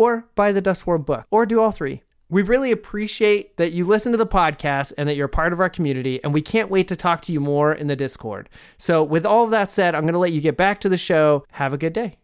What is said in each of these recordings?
or buy the Dust World book, or do all three. We really appreciate that you listen to the podcast and that you're part of our community, and we can't wait to talk to you more in the Discord. So, with all of that said, I'm going to let you get back to the show. Have a good day.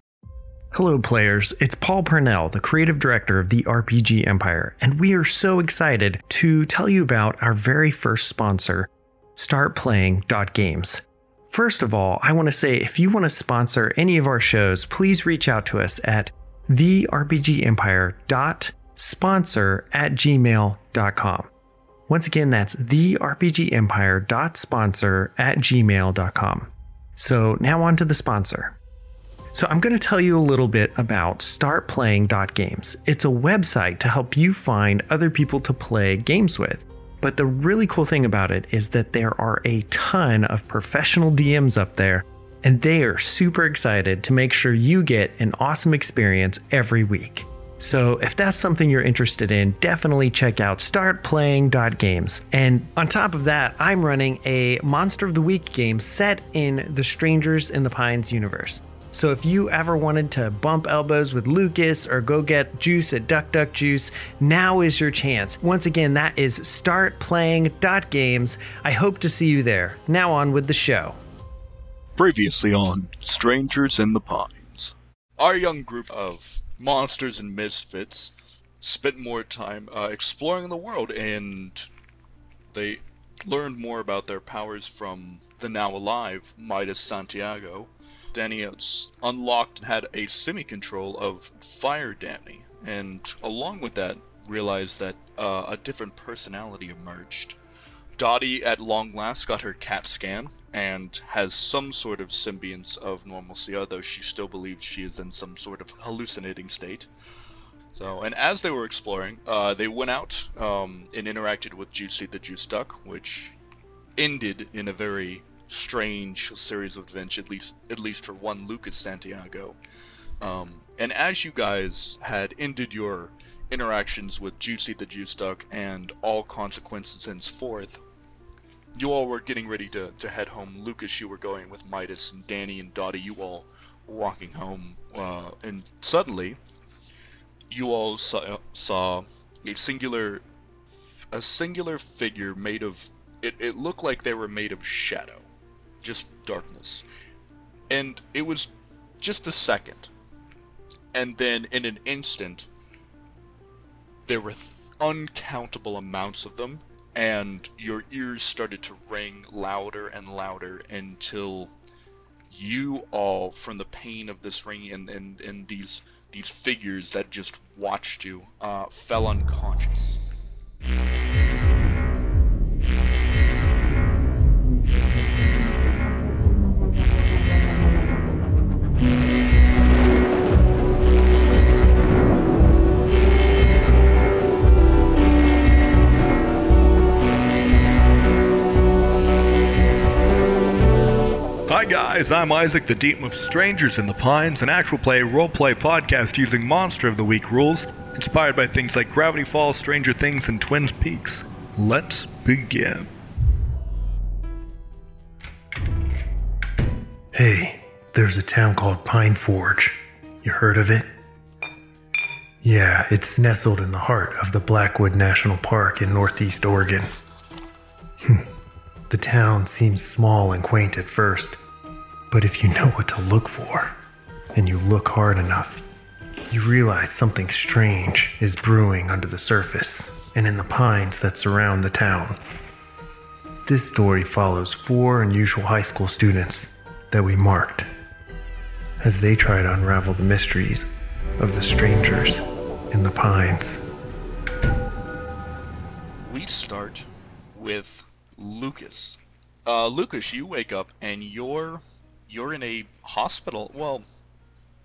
Hello, players. It's Paul Purnell, the creative director of the RPG Empire, and we are so excited to tell you about our very first sponsor, StartPlaying.games. First of all, I want to say if you want to sponsor any of our shows, please reach out to us at therpgempire.sponsor at gmail.com. Once again, that's therpgempire.sponsor at gmail.com. So now on to the sponsor. So I'm going to tell you a little bit about startplaying.games. It's a website to help you find other people to play games with. But the really cool thing about it is that there are a ton of professional DMs up there and they are super excited to make sure you get an awesome experience every week. So, if that's something you're interested in, definitely check out startplaying.games. And on top of that, I'm running a Monster of the Week game set in the Strangers in the Pines universe. So, if you ever wanted to bump elbows with Lucas or go get juice at Duck Duck Juice, now is your chance. Once again, that is startplaying.games. I hope to see you there. Now, on with the show. Previously on Strangers in the Pines. Our young group of monsters and misfits spent more time uh, exploring the world and they learned more about their powers from the now alive Midas Santiago. Danny unlocked and had a semi control of Fire Danny, and along with that, realized that uh, a different personality emerged. Dottie, at long last, got her CAT scan, and has some sort of symbionce of normalcy, although she still believes she is in some sort of hallucinating state. So, and as they were exploring, uh, they went out um, and interacted with Juicy the Juice Duck, which ended in a very strange series of events, at least at least for one Lucas Santiago. Um, and as you guys had ended your interactions with Juicy the Juice Duck and all consequences henceforth, you all were getting ready to, to head home. Lucas, you were going with Midas, and Danny and Dottie, you all walking home. Uh, and suddenly, you all saw, saw a singular a singular figure made of it, it looked like they were made of shadow just darkness and it was just a second and then in an instant there were th- uncountable amounts of them and your ears started to ring louder and louder until you all from the pain of this ringing and, and, and these these figures that just watched you uh, fell unconscious guys, I'm Isaac, the Deep of Strangers in the Pines, an actual play roleplay podcast using Monster of the Week rules, inspired by things like Gravity Falls, Stranger Things, and Twin Peaks. Let's begin. Hey, there's a town called Pine Forge. You heard of it? Yeah, it's nestled in the heart of the Blackwood National Park in northeast Oregon. The town seems small and quaint at first, but if you know what to look for, and you look hard enough, you realize something strange is brewing under the surface and in the pines that surround the town. This story follows four unusual high school students that we marked as they try to unravel the mysteries of the strangers in the pines. we start with Lucas. Uh, Lucas, you wake up and you're you're in a hospital. Well,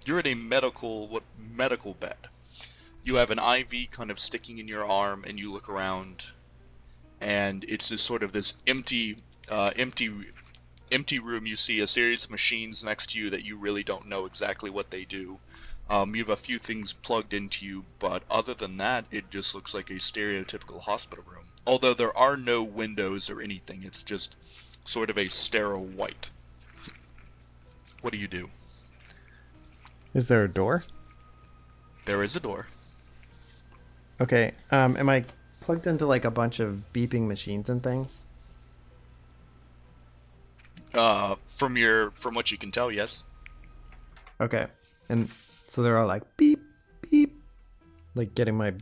you're in a medical what medical bed. You have an IV kind of sticking in your arm, and you look around, and it's this sort of this empty, uh, empty, empty room. You see a series of machines next to you that you really don't know exactly what they do. Um, you have a few things plugged into you, but other than that, it just looks like a stereotypical hospital room. Although there are no windows or anything, it's just sort of a sterile white. What do you do? Is there a door? There is a door. Okay. Um, am I plugged into like a bunch of beeping machines and things? Uh, from your from what you can tell, yes. Okay. And so they're all like beep beep, like getting my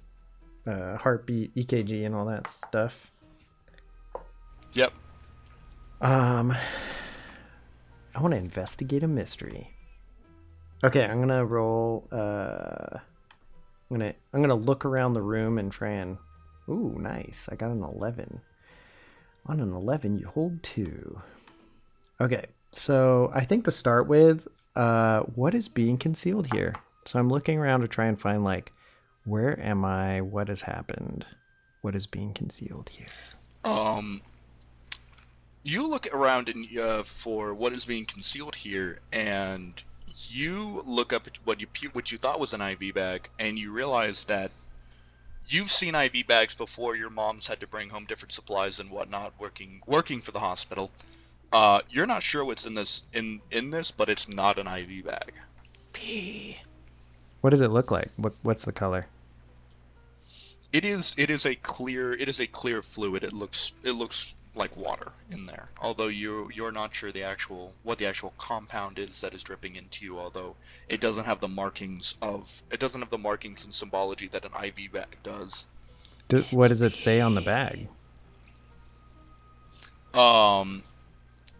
uh, heartbeat, EKG, and all that stuff. Yep. Um, I want to investigate a mystery. Okay, I'm gonna roll. Uh, I'm gonna I'm gonna look around the room and try and. Ooh, nice! I got an eleven. On an eleven, you hold two. Okay, so I think to start with, uh, what is being concealed here? So I'm looking around to try and find like, where am I? What has happened? What is being concealed here? Um, you look around and uh, for what is being concealed here, and you look up at what you what you thought was an IV bag, and you realize that you've seen IV bags before. Your mom's had to bring home different supplies and whatnot, working working for the hospital. Uh, you're not sure what's in this in in this, but it's not an IV bag. What does it look like? What What's the color? It is it is a clear it is a clear fluid. It looks it looks like water in there. Although you you're not sure the actual what the actual compound is that is dripping into you. Although it doesn't have the markings of it doesn't have the markings and symbology that an IV bag does. Do, what does it say on the bag? Um,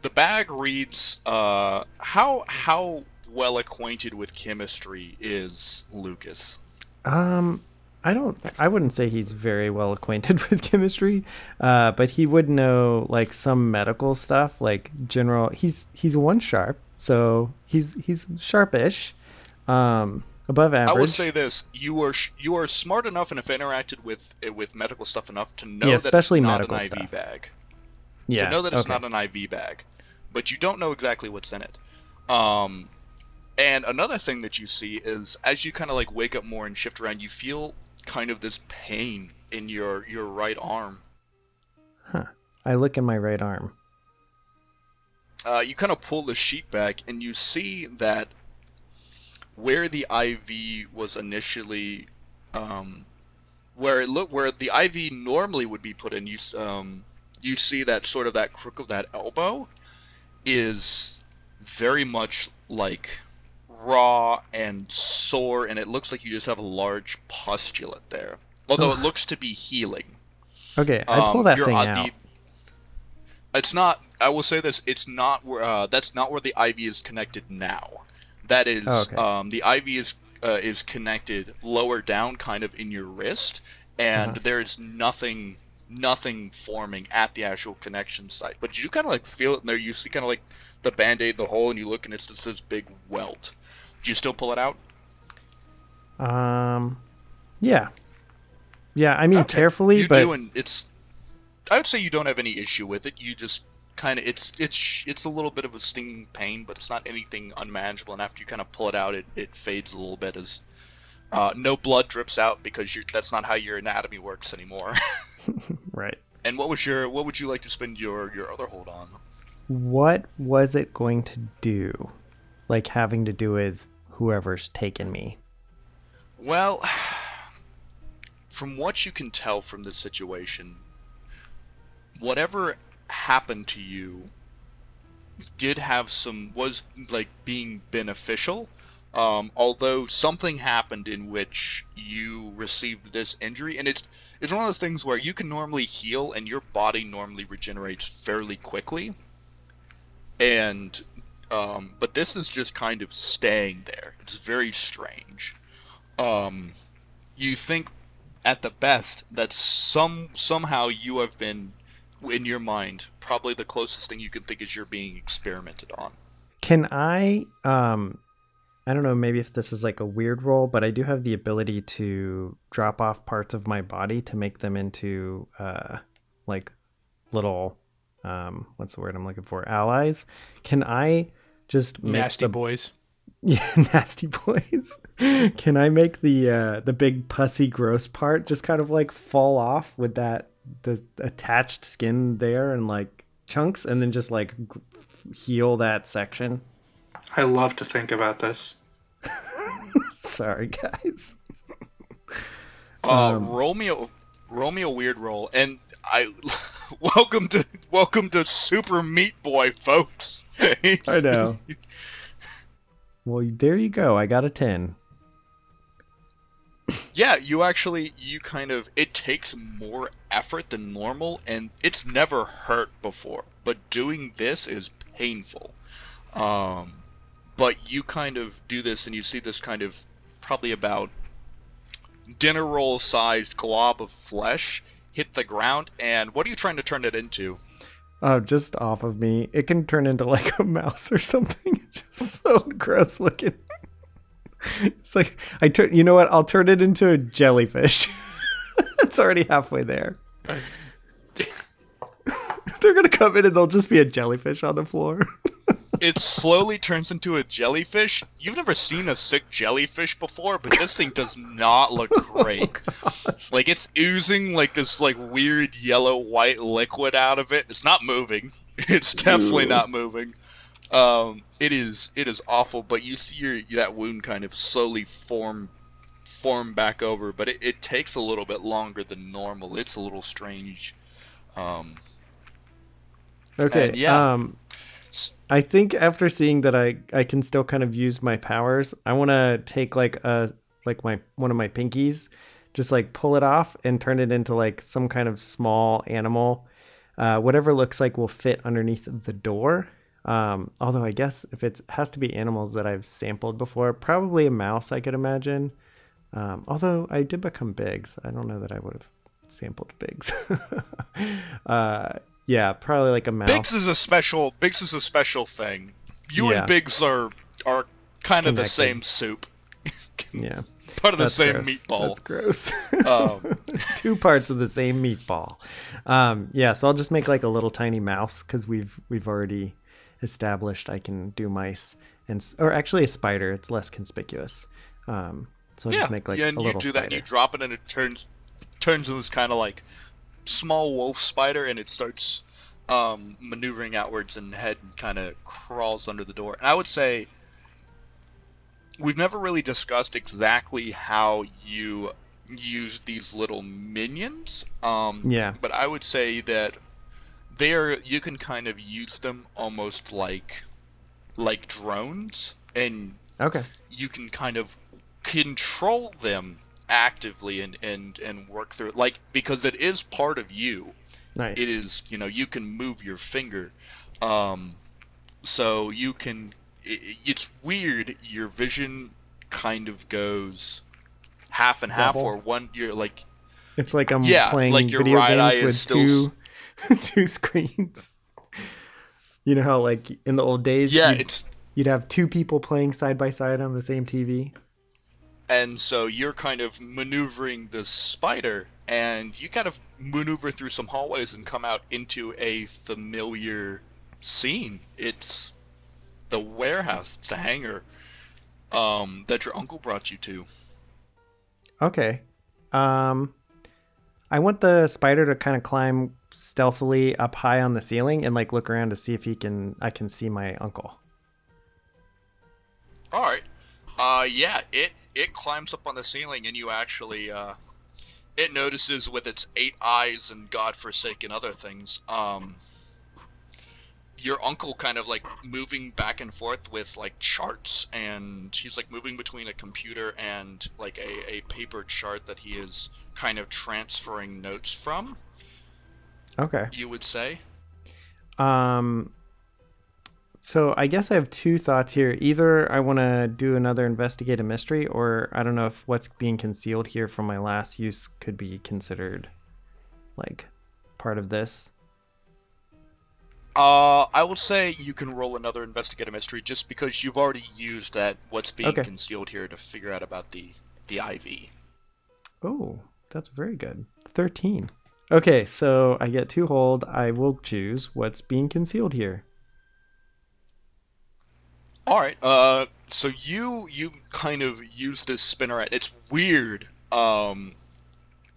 the bag reads uh how how well acquainted with chemistry is Lucas. Um, I don't. I wouldn't say he's very well acquainted with chemistry, uh, but he would know like some medical stuff, like general. He's he's one sharp, so he's he's sharpish, um, above average. I would say this: you are sh- you are smart enough and have interacted with uh, with medical stuff enough to know Yeah, that especially it's not medical an IV stuff. bag. yeah, to know that it's okay. not an IV bag, but you don't know exactly what's in it. Um, and another thing that you see is as you kind of like wake up more and shift around, you feel kind of this pain in your your right arm. Huh. I look in my right arm. Uh, you kind of pull the sheet back and you see that where the IV was initially, um, where it look where the IV normally would be put in, you um, you see that sort of that crook of that elbow is very much like raw and sore, and it looks like you just have a large pustulate there. Although it looks to be healing. Okay, I pull Um, that thing out. the- it's not. I will say this. It's not where. Uh, that's not where the IV is connected now. That is. Oh, okay. Um, the IV is uh, is connected lower down, kind of in your wrist, and Uh-huh. there is nothing nothing forming at the actual connection site. But you kind of like feel it in there. You see kind of like the band aid, the hole, and you look, and it's just this big welt. Do you still pull it out? Um, yeah, yeah. I mean, Okay. carefully, you but do, and it's. I would say you don't have any issue with it. You just kind of it's it's it's a little bit of a stinging pain, but it's not anything unmanageable. And after you kind of pull it out, it, it fades a little bit as uh, no blood drips out because you're, that's not how your anatomy works anymore. right. and what was your what would you like to spend your your other hold on? What was it going to do? Like having to do with whoever's taken me. Well, from what you can tell from this situation, whatever happened to you did have some was like being beneficial. Um, although something happened in which you received this injury, and it's it's one of those things where you can normally heal and your body normally regenerates fairly quickly, and um, but this is just kind of staying there. It's very strange um, you think at the best that some somehow you have been in your mind probably the closest thing you can think is you're being experimented on Can I um I don't know maybe if this is like a weird role, but I do have the ability to drop off parts of my body to make them into uh like little um what's the word I'm looking for? allies. Can I just Nasty the boys. yeah, nasty boys. Can I make the uh the big pussy gross part just kind of like fall off with that the attached skin there and like chunks and then just like g- heal that section? I love to think about this. Sorry, guys. uh, Um, roll me a roll me a weird roll and i welcome to welcome to super meat boy folks I know. Well, there you go. I got a 10. yeah you actually you kind of it takes more effort than normal and it's never hurt before but doing this is painful um but you kind of do this and you see this kind of probably about dinner roll sized glob of flesh hit the ground and what are you trying to turn it into Oh, just off of me. It can turn into like a mouse or something. It's just so gross looking. It's like I turn. You know what? I'll turn it into a jellyfish. it's already halfway there. They're gonna come in and they'll just be a jellyfish on the floor. It slowly turns into a jellyfish. You've never seen a sick jellyfish before but this thing does not look great. like it's oozing like this like weird yellow white liquid out of it. It's not moving. It's definitely not moving. Um it is it is awful but you see your that wound kind of slowly form form back over but it, it takes a little bit longer than normal. It's a little strange. Um Okay. And yeah. Um, I think after seeing that I I can still kind of use my powers, I want to take like a like my one of my pinkies, just like pull it off and turn it into like some kind of small animal. Uh, whatever looks like will fit underneath the door. Um, although I guess if it has to be animals that I've sampled before, probably a mouse I could imagine. Um, although I did become Biggs, I don't know that I would have sampled Biggs. uh, yeah, probably like a mouse. Biggs is a special. Biggs is a special thing. You Yeah. and Biggs are are kind of the same soup, yeah, part of the same gross. meatball. That's gross. Um, Two parts of the same meatball. Um, yeah, so I'll just make like a little tiny mouse because we've we've already established I can do mice and or actually a spider. It's less conspicuous. Um, so I'll yeah, just make like a little mouse. yeah, and you do that, and you drop it, and it turns turns into this kind of like small wolf spider, and it starts um, maneuvering outwards, and head kind of crawls under the door. And I would say we've never really discussed exactly how you use these little minions. Um, Yeah. But I would say that they're you can kind of use them almost like like drones, and Okay. you can kind of control them actively and and and work through it like because it is part of you Nice. it is you know you can move your finger um so you can it, it's weird your vision kind of goes half and half Double? or one you're like It's like I'm Yeah, playing like your video right eye games with is still two two screens. You know how like in the old days yeah you'd, it's you'd have two people playing side by side on the same TV. And so you're kind of maneuvering the spider and you kind of maneuver through some hallways and come out into a familiar scene it's the warehouse it's the hangar um, that your uncle brought you to Okay. Um I want the spider to kind of climb stealthily up high on the ceiling and like look around to see if he can I can see my uncle. all right uh yeah it it climbs up on the ceiling and you actually uh it notices with its eight eyes and godforsaken other things um your uncle kind of like moving back and forth with like charts and he's like moving between a computer and like a, a paper chart that he is kind of transferring notes from Okay. you would say Um so I guess I have two thoughts here. Either I want to do another investigate a mystery or I don't know if what's being concealed here from my last use could be considered like part of this. uh i will say you can roll another investigative mystery just because you've already used that what's being Okay. concealed here to figure out about the the iv Oh, that's very good. 13. Okay, so I get two hold. I will choose what's being concealed here. All right. Uh, so you you kind of use this spinneret. It's weird. Um,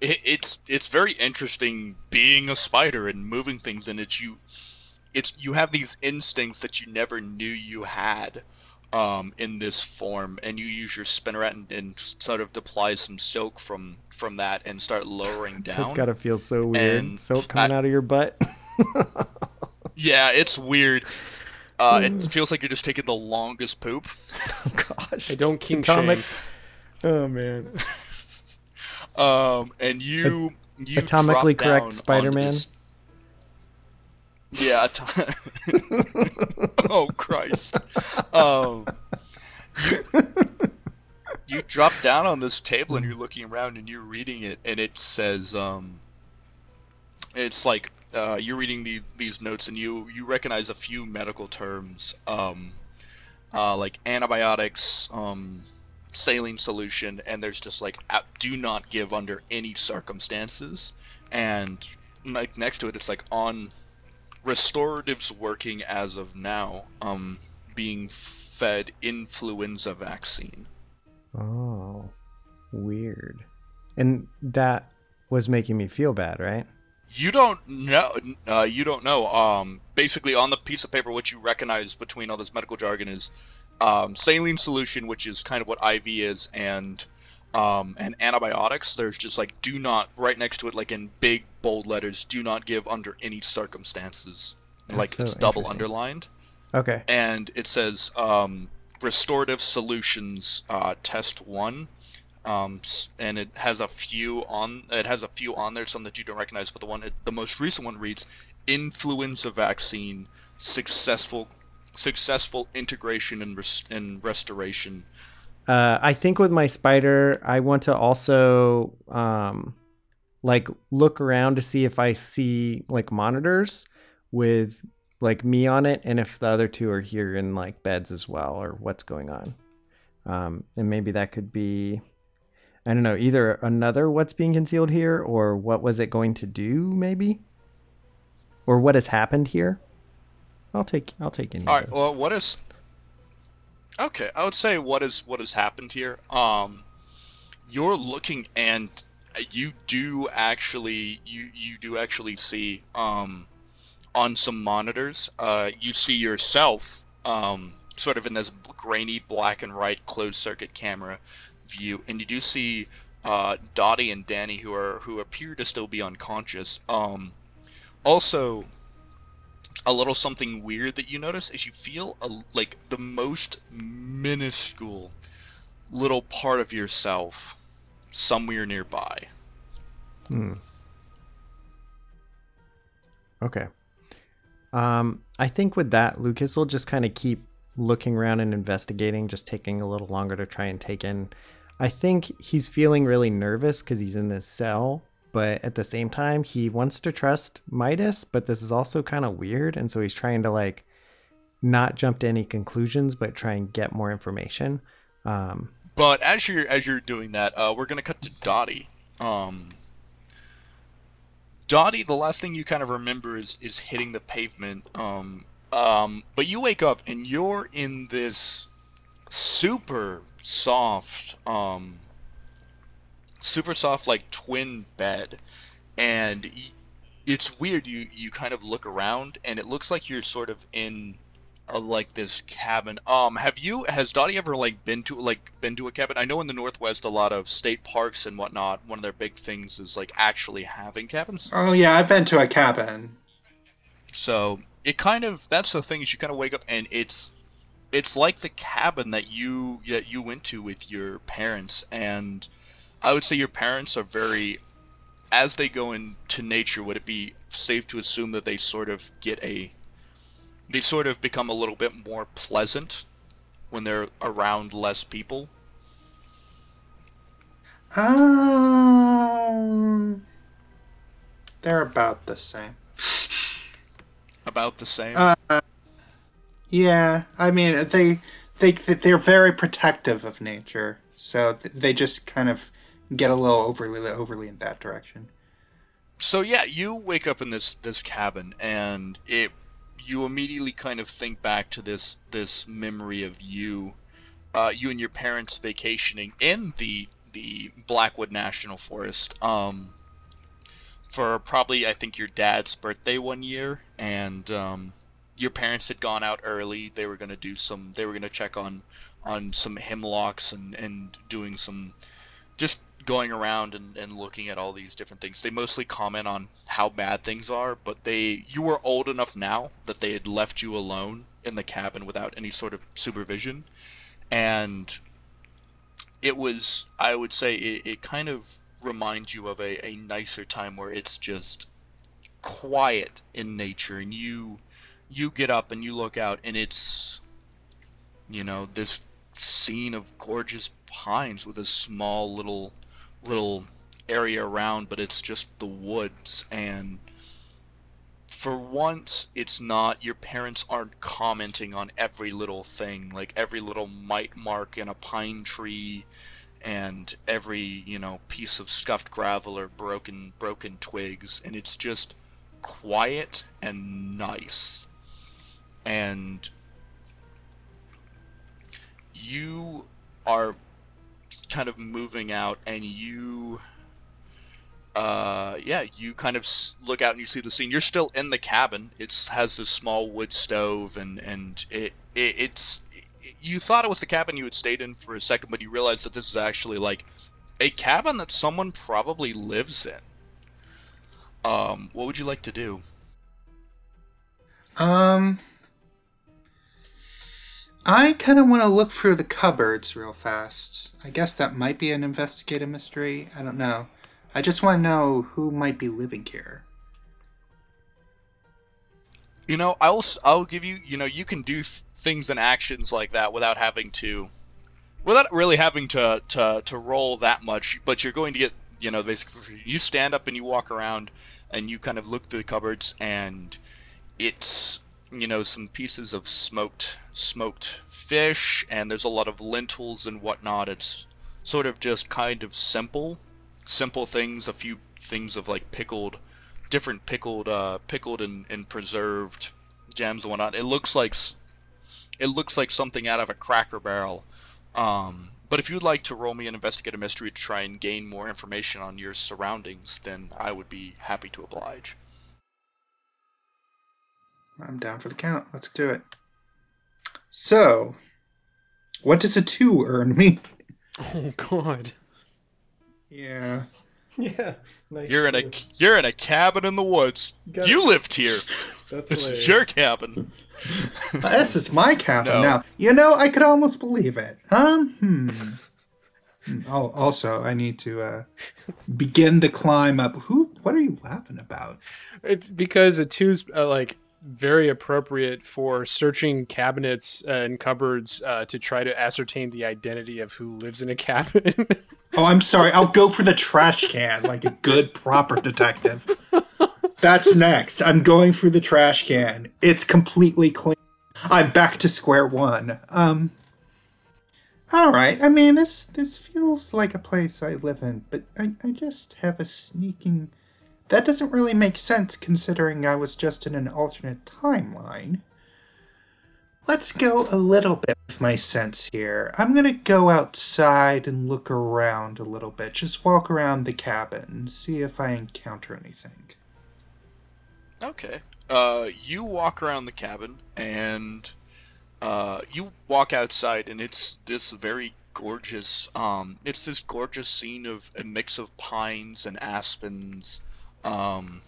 it, it's it's very interesting being a spider and moving things, and it's you. It's you have these instincts that you never knew you had. Um, in this form, and you use your spinneret and, and sort of deploy some silk from from that and start lowering down. That's gotta feel so weird. And Silk coming I- out of your butt. Yeah, it's weird. Uh, it feels like you're just taking the longest poop. oh Gosh. I don't king Atomic- shame. Oh man. Um, and you you atomically correct Spider-Man? this- Yeah. Ato- oh Christ. Um, you, you drop down on this table and you're looking around and you're reading it and it says um, it's like uh, you're reading the, these notes and you you recognize a few medical terms um, uh, like antibiotics um, saline solution and there's just like "Uh, do not give under any circumstances and like next to it it's like on restoratives working as of now um being fed influenza vaccine Oh. Weird. And that was making me feel bad, right? You don't know uh, you don't know um basically on the piece of paper what you recognize between all this medical jargon is um, saline solution which is kind of what iv is and um, and antibiotics. There's just like do not right next to it like in big bold letters do not give under any circumstances. And, like so it's double underlined. Okay. and it says um, restorative solutions uh, test one um, and it has a few on it has a few on there some that you don't recognize but the one it, the most recent one reads influenza vaccine successful successful integration and, res- and restoration Uh, I think with my spider, I want to also um, like look around to see if I see like monitors with like me on it, and if the other two are here in like beds as well, or what's going on. Um, and maybe that could be, I don't know, either another what's being concealed here, or what was it going to do, maybe, or what has happened here. I'll take I'll take any. All right. those. well what is okay i would say what is what has happened here um you're looking and you do actually you you do actually see um on some monitors uh you see yourself um sort of in this grainy black and white closed circuit camera view and you do see uh, Dottie and Danny, who are who appear to still be unconscious. Um, also, a little something weird that you notice is you feel a, like the most minuscule little part of yourself somewhere nearby. Hmm. Okay. Um, I think with that, Lucas will just kind of keep looking around and investigating, just taking a little longer to try and take in. I think he's feeling really nervous because he's in this cell, but at the same time, he wants to trust Midas, but this is also kind of weird. And so he's trying to like not jump to any conclusions, but try and get more information. Um, but as you're as you're doing that, uh, we're gonna cut to Dottie. Um, Dottie, the last thing you kind of remember is is hitting the pavement. Um, um, but you wake up and you're in this super soft, um, super soft like twin bed, and it's weird. You you kind of look around and it looks like you're sort of in a, like this cabin. Um, have you has Dottie ever like been to like been to a cabin? I know in the Northwest a lot of state parks and whatnot. One of their big things is like actually having cabins. Oh yeah, I've been to a cabin. So it kind of that's the thing is you kind of wake up and it's it's like the cabin that you that you went to with your parents and I would say your parents are very as they go into nature would it be safe to assume that they sort of get a they sort of become a little bit more pleasant when they're around less people um they're about the same about the same. Uh, yeah, I mean they they they're very protective of nature, so they just kind of get a little overly overly in that direction. So yeah, you wake up in this this cabin, and it you immediately kind of think back to this this memory of you, uh, you and your parents vacationing in the the Blackwood National Forest. Um, for probably I think your dad's birthday one year, and um, your parents had gone out early. They were gonna do some. They were gonna check on on some hemlocks and and doing some just going around and, and looking at all these different things. They mostly comment on how bad things are, but they you were old enough now that they had left you alone in the cabin without any sort of supervision. And it was I would say it, it kind of reminds you of a, a nicer time where it's just quiet in nature and you you get up and you look out and it's you know this scene of gorgeous pines with a small little little area around but it's just the woods. And for once it's not your parents aren't commenting on every little thing like every little mite mark in a pine tree and every you know piece of scuffed gravel or broken broken twigs. And it's just quiet and nice and you are kind of moving out and you uh yeah you kind of look out and you see the scene you're still in the cabin it has this small wood stove and and it, it it's you thought it was the cabin you had stayed in for a second, but you realize that this is actually like a cabin that someone probably lives in. Um, what would you like to do? Um, I kind of want to look through the cupboards real fast. I guess that might be an investigative mystery. I don't know. I just want to know who might be living here. You know, I'll I'll give you. You know, you can do th- things and actions like that without having to, without really having to to to roll that much. But you're going to get. You know, basically, you stand up and you walk around, and you kind of look through the cupboards, and it's you know some pieces of smoked smoked fish, and there's a lot of lentils and whatnot. It's sort of just kind of simple, simple things. A few things of like pickled different pickled, uh, pickled and, and preserved jams and whatnot. It looks like it looks like something out of a Cracker Barrel. Um, but if you'd like to roll me an investigative mystery to try and gain more information on your surroundings, then I would be happy to oblige. I'm down for the count. Let's do it. So, what does a two earn me? Oh God. Yeah. Yeah. Nice. You're in a you're in a cabin in the woods. got You lived here. That's This is your cabin. this is my cabin No. now. You know, I could almost believe it. Um. Hmm, Oh, also, I need to uh, begin the climb up. Who? What are you laughing about? It's because a two's uh, like very appropriate for searching cabinets uh, and cupboards uh, to try to ascertain the identity of who lives in a cabin. Oh, I'm sorry. I'll go for the trash can like a good, proper detective. That's next. I'm going for the trash can. It's completely clean. I'm back to square one. Um. All right. I mean, this this feels like a place I live in, but I, I just have a sneaking. That doesn't really make sense considering I was just in an alternate timeline. Let's go a little bit with my sense here. I'm gonna go outside and look around a little bit. Just walk around the cabin, and see if I encounter anything. Okay. Uh, you walk around the cabin and uh, you walk outside, and it's this very gorgeous. Um, it's this gorgeous scene of a mix of pines and aspens. Um,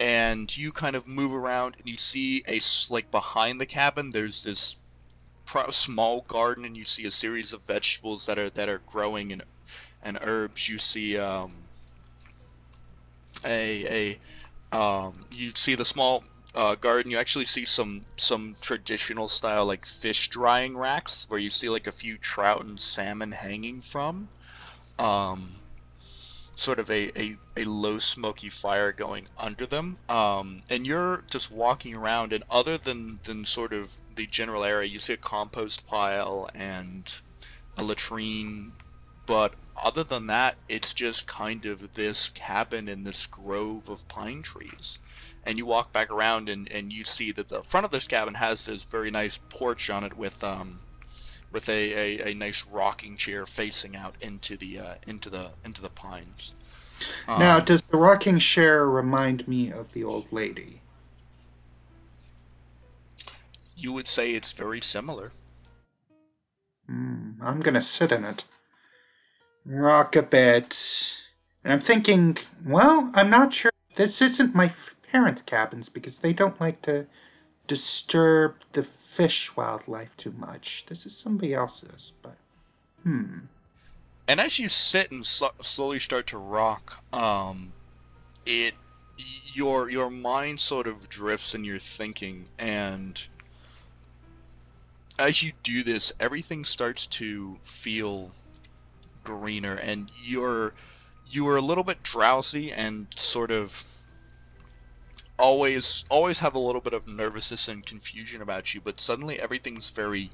and you kind of move around, and you see a like behind the cabin. There's this pro- small garden, and you see a series of vegetables that are that are growing and and herbs. You see um, a a um, you see the small uh, garden. You actually see some some traditional style like fish drying racks where you see like a few trout and salmon hanging from. Um, sort of a, a, a low smoky fire going under them. Um, and you're just walking around, and other than than sort of the general area, you see a compost pile and a latrine but other than that, it's just kind of this cabin in this grove of pine trees. And you walk back around and, and you see that the front of this cabin has this very nice porch on it with um with a, a, a nice rocking chair facing out into the uh, into the into the pines. now, does the rocking chair remind me of the old lady? You would say it's very similar. Hmm, I'm gonna sit in it. Rock a bit. And I'm thinking, well, I'm not sure. This isn't my f- parents' cabins because they don't like to disturb the fish wildlife too much. This is somebody else's, but. Hmm. And as you sit and sl- slowly start to rock, um, it your your mind sort of drifts in your thinking, and as you do this, everything starts to feel greener, and you're you are a little bit drowsy and sort of always always have a little bit of nervousness and confusion about you, but suddenly everything's very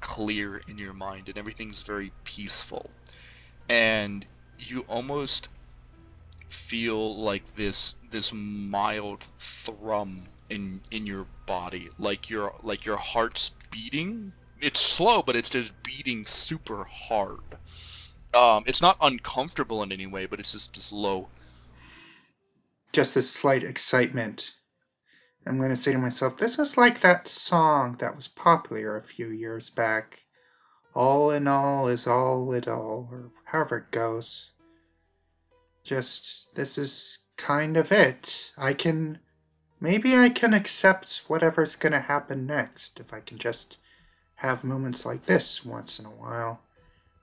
clear in your mind and everything's very peaceful. And you almost feel like this this mild thrum in in your body like your like your heart's beating. It's slow but it's just beating super hard. Um it's not uncomfortable in any way but it's just this low Just this slight excitement. I'm gonna say to myself, this is like that song that was popular a few years back. All in all is all it all, or however it goes. Just, this is kind of it. I can. Maybe I can accept whatever's gonna happen next if I can just have moments like this once in a while.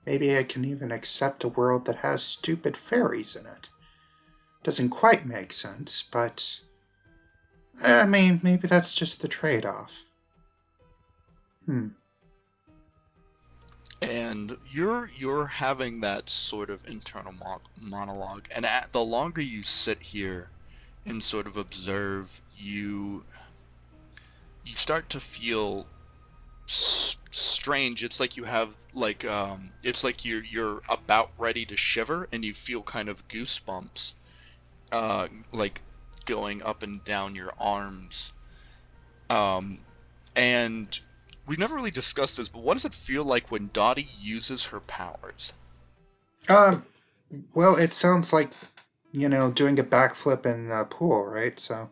Maybe I can even accept a world that has stupid fairies in it. Doesn't quite make sense, but. I mean, maybe that's just the trade off. Hmm. and you're you're having that sort of internal mo- monologue and at, the longer you sit here and sort of observe you you start to feel s- strange it's like you have like um it's like you're you're about ready to shiver and you feel kind of goosebumps uh like going up and down your arms um and we've never really discussed this, but what does it feel like when Dottie uses her powers? Um, well, it sounds like, you know, doing a backflip in a pool, right? So,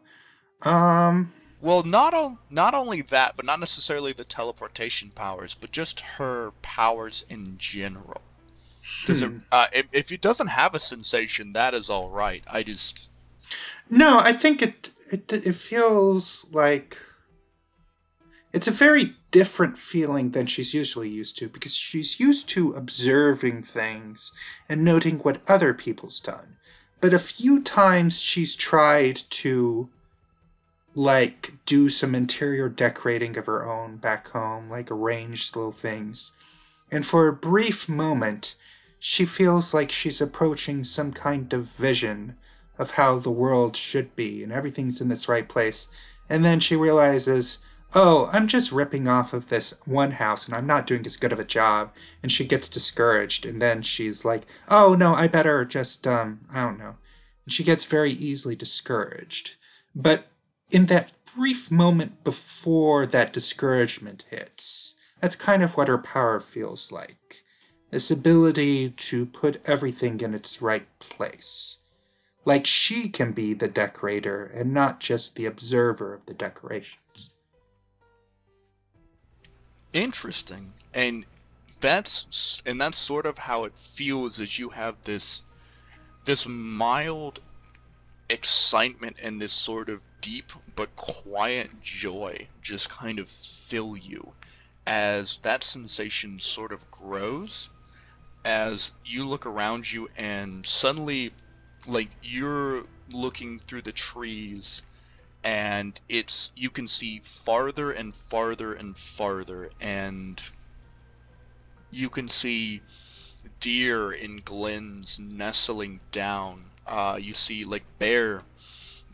um, Well, not o- not only that, but not necessarily the teleportation powers, but just her powers in general. Does it? Uh, if, if it doesn't have a sensation, that is all right. I just No, I think it it it feels like it's a very different feeling than she's usually used to because she's used to observing things and noting what other people's done. But a few times she's tried to like do some interior decorating of her own back home, like arrange little things. And for a brief moment, she feels like she's approaching some kind of vision of how the world should be and everything's in its right place. And then she realizes, oh, I'm just ripping off of this one house and I'm not doing as good of a job. And she gets discouraged. And then she's like, oh, no, I better just, um, I don't know. And she gets very easily discouraged. But in that brief moment before that discouragement hits, that's kind of what her power feels like. This ability to put everything in its right place. Like she can be the decorator and not just the observer of the decorations. interesting, and that's and that's sort of how it feels as you have this this mild excitement and this sort of deep but quiet joy just kind of fill you as that sensation sort of grows as you look around you and suddenly like you're looking through the trees and it's you can see farther and farther and farther and you can see deer in glens nestling down. Uh, you see like bear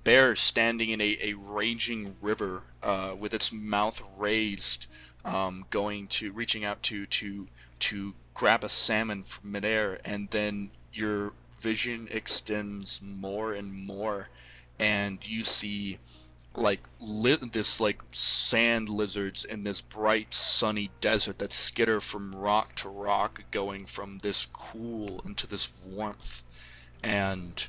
bear standing in a, a raging river uh, with its mouth raised um, going to reaching out to to to grab a salmon from midair and then your vision extends more and more and you see like li- this like sand lizards in this bright sunny desert that skitter from rock to rock going from this cool into this warmth. And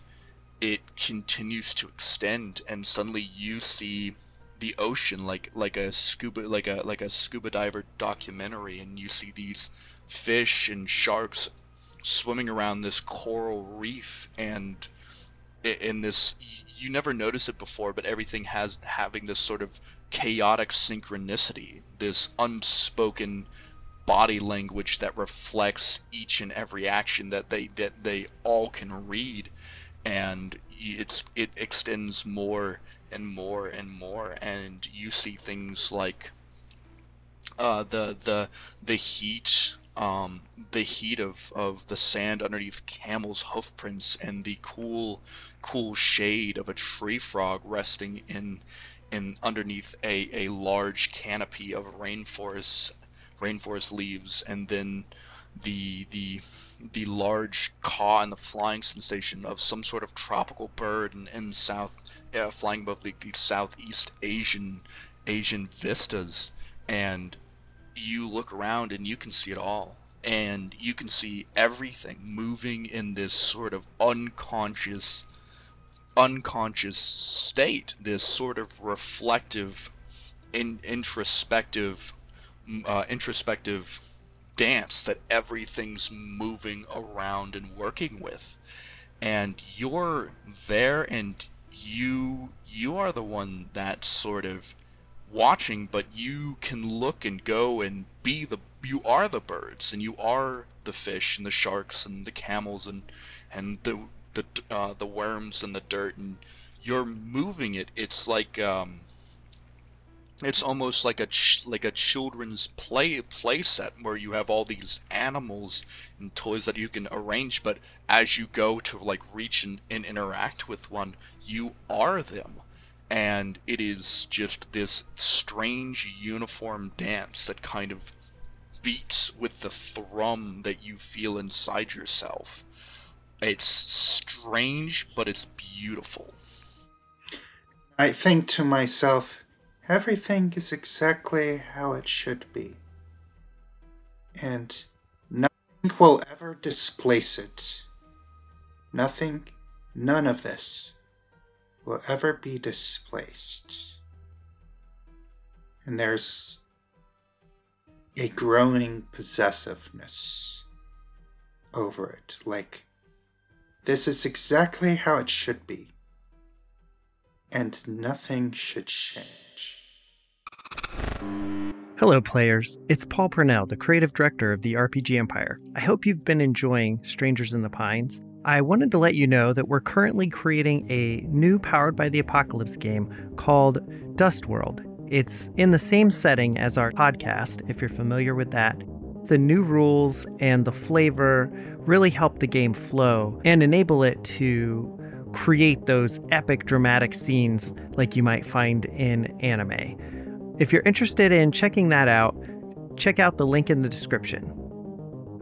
it continues to extend and suddenly you see the ocean like like a scuba like a like a scuba diver documentary and you see these fish and sharks swimming around this coral reef and in this you never notice it before but everything has having this sort of chaotic synchronicity this unspoken body language that reflects each and every action that they that they all can read. And it's it extends more and more and more and you see things like uh, the the the heat um, the heat of, of the sand underneath camels' hoofprints and the cool cool shade of a tree frog resting in in underneath a, a large canopy of rainforest rainforest leaves and then the the the large caw and the flying sensation of some sort of tropical bird in, in south uh, flying above the, the southeast Asian Asian vistas. And you look around and you can see it all. And you can see everything moving in this sort of unconscious unconscious state this sort of reflective in, introspective uh, introspective dance that everything's moving around and working with. And you're there and you you are the one that sort of watching but you can look and go and be the you are the birds and you are the fish and the sharks and the camels and and the the uh, the worms and the dirt and you're moving it. It's like um it's almost like a ch- like a children's play play set where you have all these animals and toys that you can arrange but as you go to like reach and, and interact with one you are them and it is just this strange uniform dance that kind of beats with the thrum that you feel inside yourself it's strange but it's beautiful I think to myself, everything is exactly how it should be. And nothing will ever displace it. Nothing, none of this will ever be displaced. And there's a growing possessiveness over it. Like, this is exactly how it should be. And nothing should change. Hello, players. It's Paul Purnell, the creative director of the RPG Empire. I hope you've been enjoying Strangers in the Pines. I wanted to let you know that we're currently creating a new Powered by the Apocalypse game called Dust World. It's in the same setting as our podcast, if you're familiar with that. The new rules and the flavor really help the game flow and enable it to create those epic dramatic scenes like you might find in anime. If you're interested in checking that out, check out the link in the description.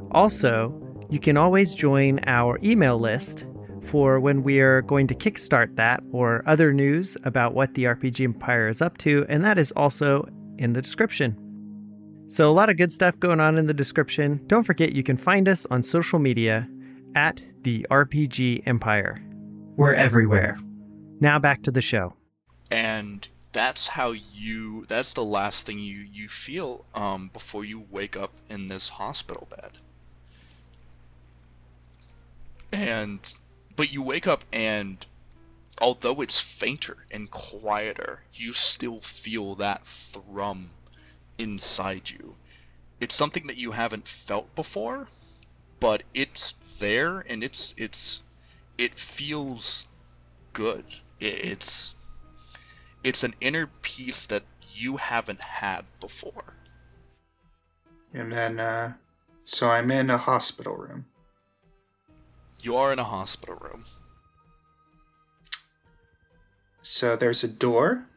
Also, you can always join our email list for when we are going to kickstart that or other news about what the RPG Empire is up to, and that is also in the description. So, a lot of good stuff going on in the description. Don't forget you can find us on social media at the RPG Empire. We're everywhere. Now back to the show. and that's how you that's the last thing you you feel um before you wake up in this hospital bed and but you wake up and although it's fainter and quieter you still feel that thrum inside you it's something that you haven't felt before but it's there and it's it's it feels good it's it's an inner peace that you haven't had before. And then, uh, so I'm in a hospital room. You are in a hospital room. So there's a door.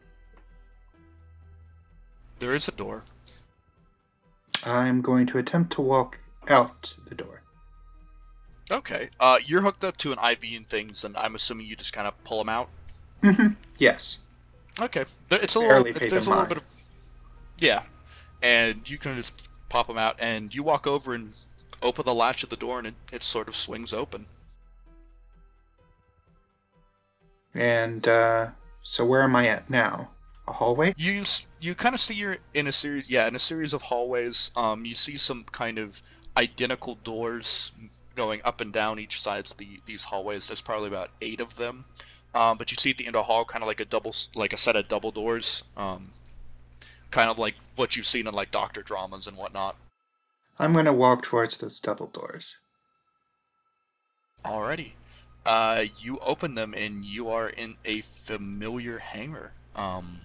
There is a door. I'm going to attempt to walk out the door. Okay. Uh, you're hooked up to an IV and things, and I'm assuming you just kind of pull them out. Mm-hmm. Yes. Okay. It's a Barely little. There's a little bit of. Yeah, and you can just pop them out, and you walk over and open the latch of the door, and it, it sort of swings open. And, uh, so where am I at now? A hallway? you you kind of see you're in a series yeah in a series of hallways um you see some kind of identical doors going up and down each side of the these hallways there's probably about eight of them um but you see at the end of the hall kind of like a double like a set of double doors um kind of like what you've seen in like doctor dramas and whatnot I'm going to walk towards those double doors. Alrighty. Uh, you open them and you are in a familiar hangar. Um,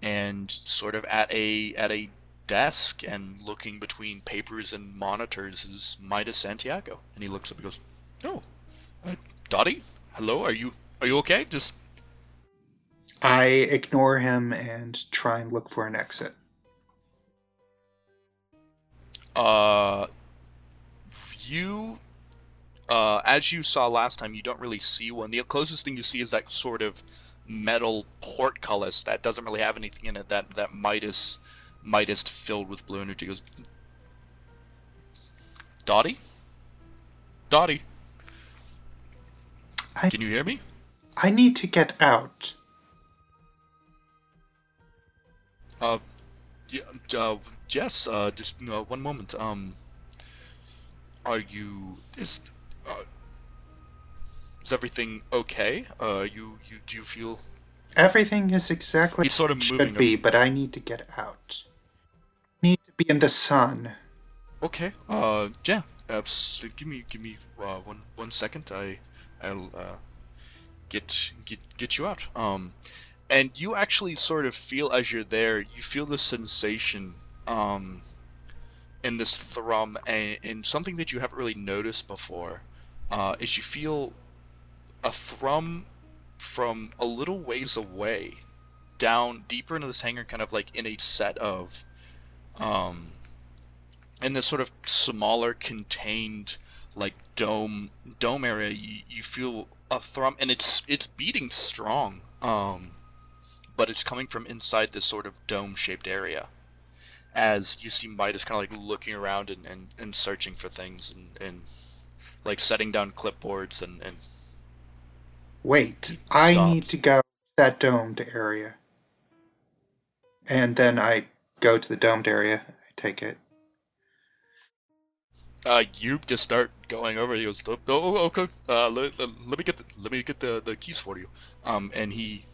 and sort of at a at a desk and looking between papers and monitors is Midas Santiago. And he looks up and goes, "Oh, uh, Dottie, hello. Are you are you okay? Just I ignore him and try and look for an exit. uh, you." Uh, as you saw last time, you don't really see one. The closest thing you see is that sort of metal portcullis that doesn't really have anything in it. That that Midas, Midas filled with blue energy. Goes, Dottie, Dottie, I- can you hear me? I need to get out. Uh, yeah, uh, yes. Uh, just uh, one moment. Um, are you is uh, is everything okay? Uh, you you do you feel Everything is exactly He's sort of should be, but I need to get out. need to be in the sun. okay? Uh, yeah. Give me give me uh, one one second. I I'll uh, get get get you out. Um, and you actually sort of feel as you're there, you feel the sensation um in this thrum and, and something that you haven't really noticed before uh, is you feel a thrum from a little ways away down deeper into this hangar kind of like in a set of um in this sort of smaller contained like dome dome area you, you feel a thrum and it's it's beating strong um but it's coming from inside this sort of dome shaped area as you see Midas kind of like looking around and, and, and searching for things and, and like setting down clipboards and, and Wait, I stops. need to go to that domed area. And then I go to the domed area. I take it. uh, you just start going over. He goes, "Oh, oh okay. Uh, let, let, let me get the, let me get the, the keys for you." Um, and he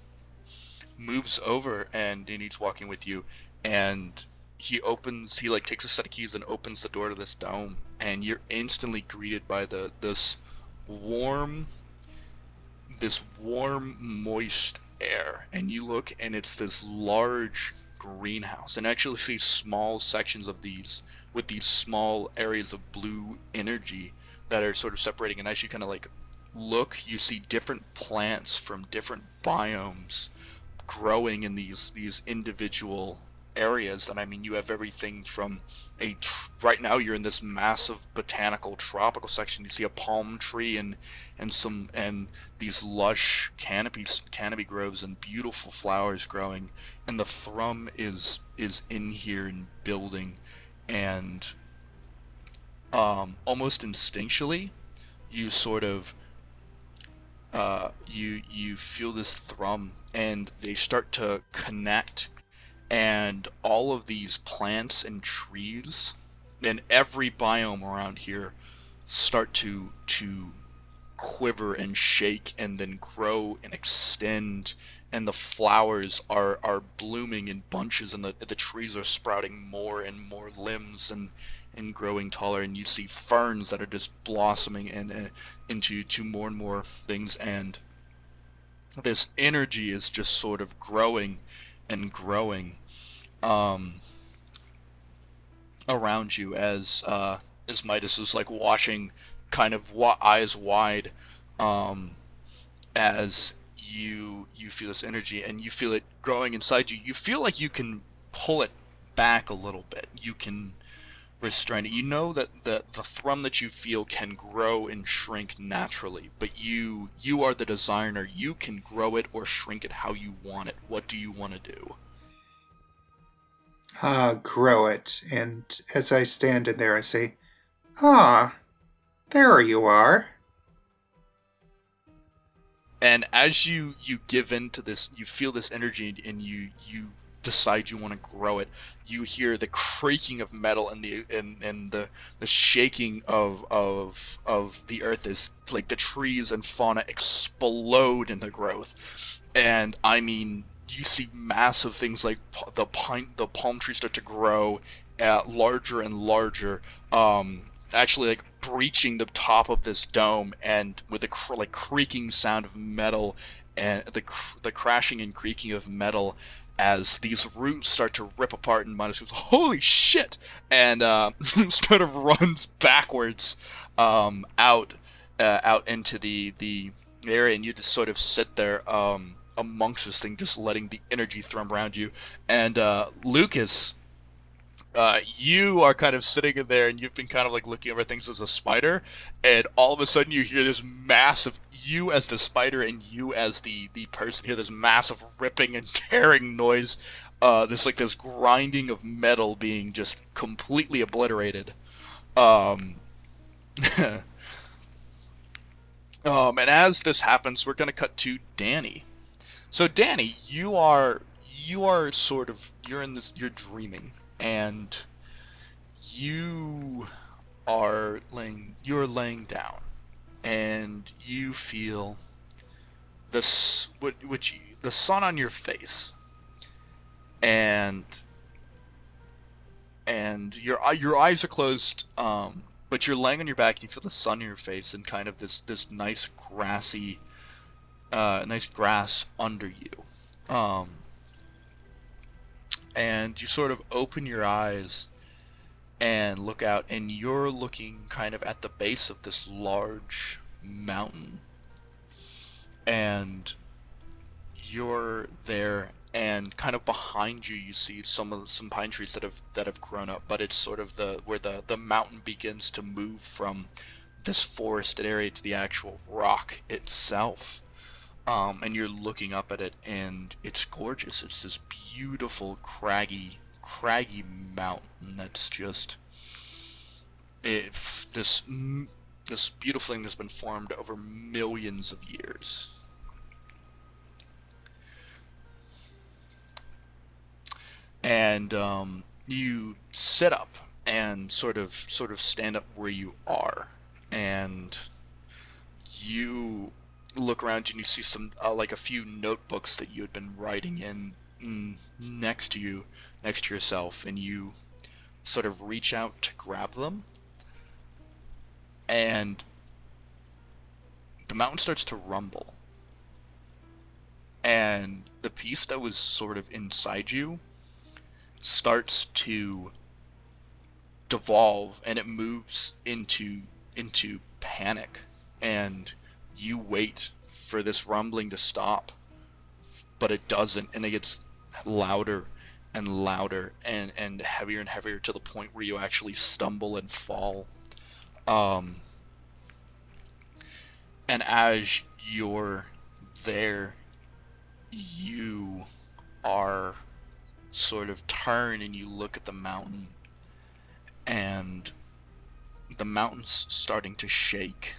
moves over and, and he's walking with you, and he opens. He like takes a set of keys and opens the door to this dome, and you're instantly greeted by the this warm, this warm, moist air. And you look, and it's this large greenhouse, and actually see small sections of these with these small areas of blue energy that are sort of separating. And as you kind of like look, you see different plants from different biomes growing in these these individual areas and i mean you have everything from a tr- right now you're in this massive botanical tropical section. You see a palm tree and and some and these lush canopies canopy groves and beautiful flowers growing. And the thrum is is in here and building and um, almost instinctually, you sort of uh, you you feel this thrum, and they start to connect, and all of these plants and trees, and every biome around here, start to to quiver and shake, and then grow and extend. And the flowers are are blooming in bunches and the the trees are sprouting more and more limbs and and growing taller. And you see ferns that are just blossoming and uh, into to more and more things. And this energy is just sort of growing and growing um, around you as uh, as Midas is like watching kind of wa- eyes wide um, as you you feel this energy and you feel it growing inside you you feel like you can pull it back a little bit. You can restrain it. You know that the the thrum that you feel can grow and shrink naturally but you you are the designer. You can grow it or shrink it how you want it. What do you want to do uh, grow it. And as I stand in there, I say, Ah, there you are. and as you you give in to this you feel this energy and you you decide you want to grow it you hear the creaking of metal and the and, and the the shaking of of of the earth as like the trees and fauna explode into growth and i mean you see massive things like the pine the palm trees start to grow uh, larger and larger um actually like breaching the top of this dome and with a cr- like creaking sound of metal and the cr- the crashing and creaking of metal as these roots start to rip apart and Midas goes, "Holy shit!" and uh, sort of runs backwards um, out uh, out into the the area, and you just sort of sit there um, amongst this thing, just letting the energy thrum around you. And uh, Lucas, uh, you are kind of sitting in there and you've been kind of like looking over things as a spider, and all of a sudden you hear this massive you as the spider and you as the the person hear this massive ripping and tearing noise, uh, this like this grinding of metal being just completely obliterated. Um, um, and as this happens, we're gonna cut to Danny. So Danny, you are you are sort of you're in this you're dreaming and you are laying you're laying down and you feel this what which the sun on your face and and your your eyes are closed um but you're laying on your back you feel the sun in your face and kind of this this nice grassy uh nice grass under you. Um and you sort of open your eyes and look out and you're looking kind of at the base of this large mountain. And you're there and kind of behind you you see some of some pine trees that have that have grown up but it's sort of the where the the mountain begins to move from this forested area to the actual rock itself um, and you're looking up at it and it's gorgeous. It's this beautiful craggy craggy mountain that's just it, this this beautiful thing that's been formed over millions of years. And um, you sit up and sort of sort of stand up where you are, and you look around and you see some uh, like a few notebooks that you had been writing in mm, next to you, next to yourself, and you sort of reach out to grab them, and the mountain starts to rumble, and the piece that was sort of inside you starts to devolve and it moves into into panic. And you wait for this rumbling to stop but it doesn't and it gets louder and louder and and heavier and heavier to the point where you actually stumble and fall. Um and as you're there you are sort of turn and you look at the mountain and the mountain's starting to shake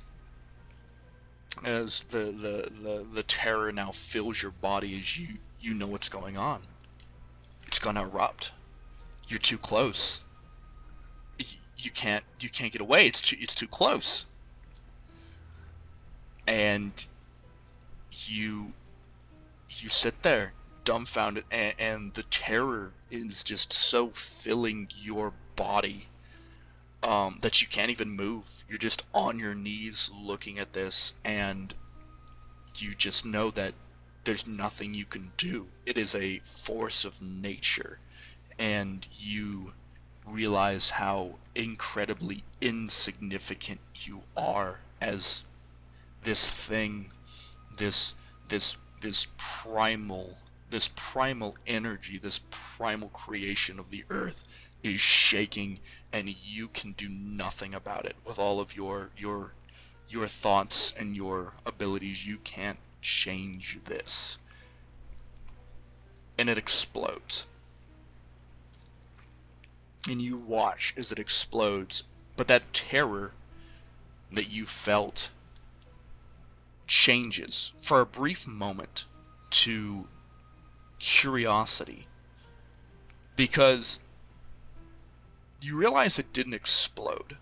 as the, the, the, the terror now fills your body as you, you know what's going on. It's gonna erupt. You're too close. You can't you can't get away. It's too it's too close. And you you sit there dumbfounded and, and the terror is just so filling your body um, that you can't even move. You're just on your knees looking at this, and you just know that there's nothing you can do. It is a force of nature, and you realize how incredibly insignificant you are as this thing, this this this primal this primal energy, this primal creation of the earth is shaking and you can do nothing about it with all of your your your thoughts and your abilities. You can't change this. And it explodes. And you watch as it explodes. But that terror that you felt changes for a brief moment to curiosity. Because you realize it didn't explode.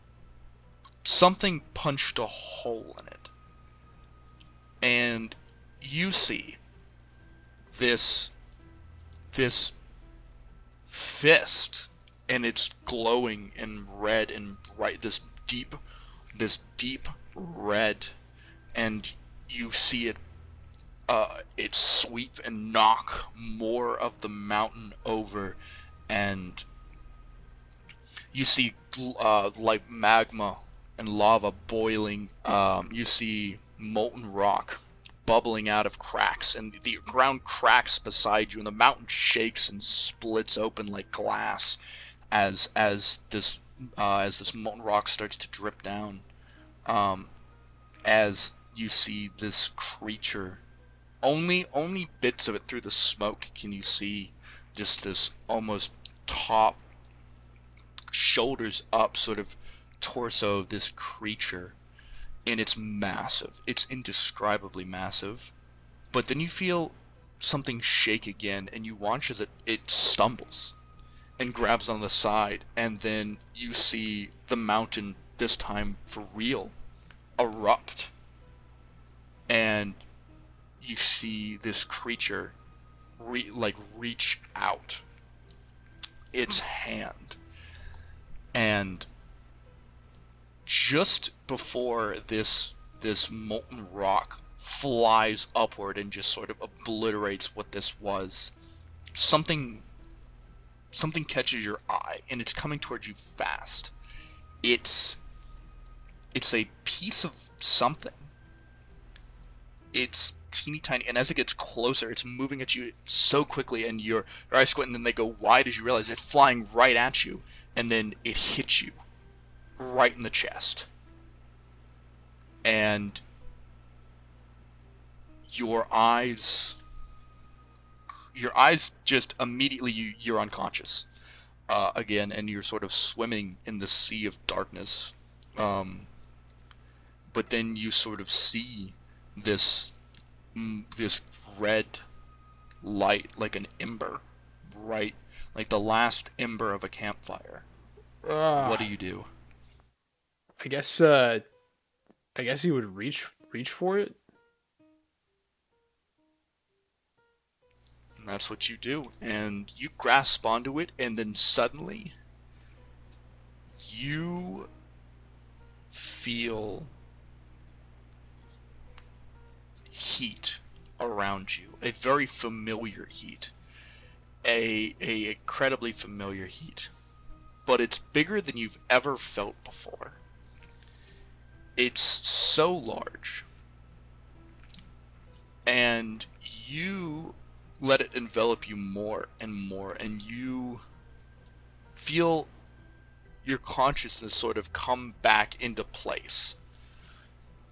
Something punched a hole in it. And you see this this fist and it's glowing in red and bright this deep this deep red and you see it uh, it sweep and knock more of the mountain over and you see uh, like magma and lava boiling. Um, you see molten rock bubbling out of cracks, and the ground cracks beside you, and the mountain shakes and splits open like glass as as this uh, as this molten rock starts to drip down. Um, as you see this creature, only only bits of it through the smoke can you see. Just this almost top shoulders up sort of torso of this creature and it's massive. It's indescribably massive. But then you feel something shake again and you watch as it, it stumbles and grabs on the side and then you see the mountain this time for real erupt. And you see this creature re- like reach out its hand and just before this this molten rock flies upward and just sort of obliterates what this was something something catches your eye and it's coming towards you fast. It's it's a piece of something. It's teeny tiny and as it gets closer it's moving at you so quickly and your, your eyes squint and then they go wide as you realize it's flying right at you and then it hits you right in the chest. And your eyes your eyes just immediately you, you're unconscious uh, again and you're sort of swimming in the sea of darkness um, but then you sort of see this mm, this red light like an ember right like the last ember of a campfire Uh, what do you do? I guess. Uh, I guess you would reach reach for it. And that's what you do. And you grasp onto it, and then suddenly you feel heat around you. A very familiar heat. A, a incredibly familiar heat. But it's bigger than you've ever felt before. It's so large. And you let it envelop you more and more, and you feel your consciousness sort of come back into place.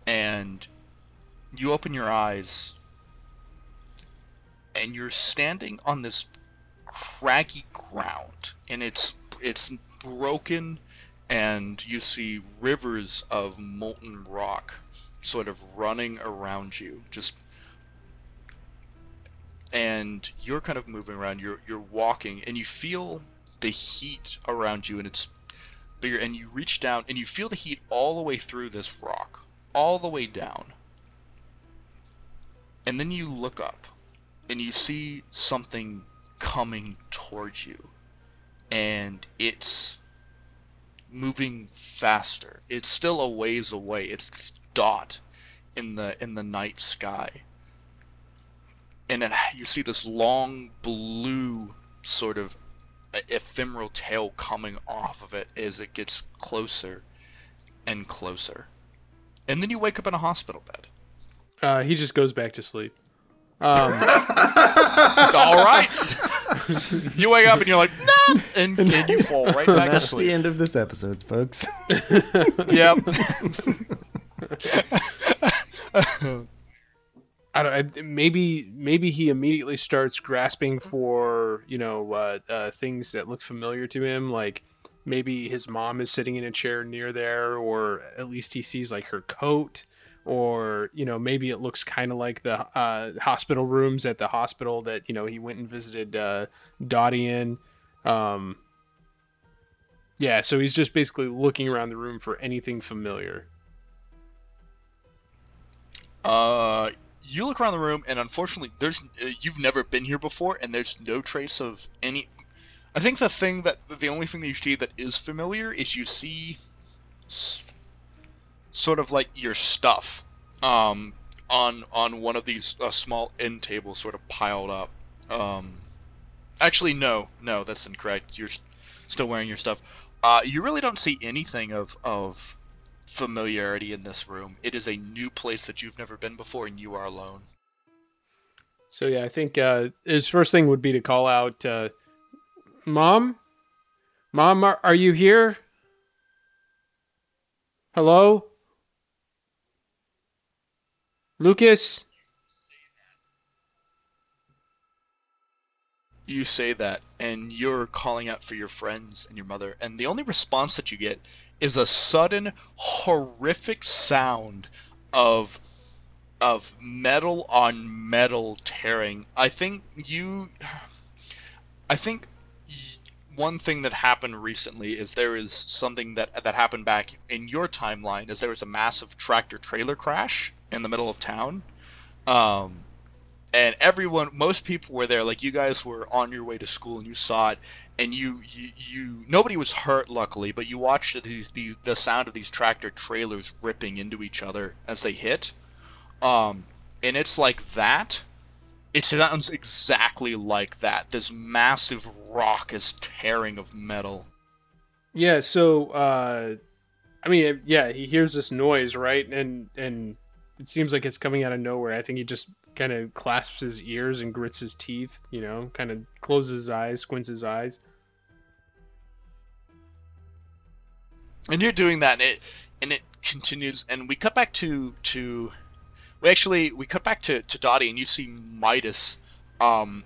And you open your eyes, and you're standing on this craggy ground, and it's it's broken, and you see rivers of molten rock sort of running around you, just and you're kind of moving around. You're you're walking, and you feel the heat around you, and it's bigger. And you reach down, and you feel the heat all the way through this rock, all the way down. And then you look up, and you see something coming towards you, and it's moving faster. It's still a ways away. It's dot in the in the night sky and then you see this long blue sort of ephemeral tail coming off of it as it gets closer and closer. And then you wake up in a hospital bed. Uh, he just goes back to sleep. Um, All right. you wake up and you're like, no, and, and you fall right back to That's the sleep. end of this episode, folks. Yep. I don't. I, maybe maybe he immediately starts grasping for you know uh, uh, things that look familiar to him, like maybe his mom is sitting in a chair near there, or at least he sees like her coat, or you know maybe it looks kind of like the uh, hospital rooms at the hospital that you know he went and visited uh, Dottie in. Um, yeah, so he's just basically looking around the room for anything familiar. Uh, you look around the room, and unfortunately, there's uh, you've never been here before, and there's no trace of any. I think the thing that the only thing that you see that is familiar is you see sort of like your stuff um, on on one of these uh, small end tables, sort of piled up. Um, actually, no, no, that's incorrect. You're still wearing your stuff. Uh, you really don't see anything of of familiarity in this room. It is a new place that you've never been before, and you are alone. So yeah, I think uh, his first thing would be to call out, uh, "Mom, Mom, are, are you here? Hello, Lucas." You say that, and you're calling out for your friends and your mother, and the only response that you get is a sudden, horrific sound of of metal on metal tearing. I think you, I think one thing that happened recently is there is something that that happened back in your timeline. Is there was a massive tractor trailer crash in the middle of town. Um, and everyone most people were there like you guys were on your way to school and you saw it and you you, you nobody was hurt luckily but you watched these the, the sound of these tractor trailers ripping into each other as they hit um and it's like that it sounds exactly like that this massive rock is tearing of metal Yeah. So, uh, I mean, yeah, he hears this noise, right, and and it seems like it's coming out of nowhere. I think he just kind of clasps his ears and grits his teeth. You know, kind of closes his eyes, squints his eyes. and you're doing that and it and it continues and we cut back to to we actually we cut back to to Dottie and you see Midas um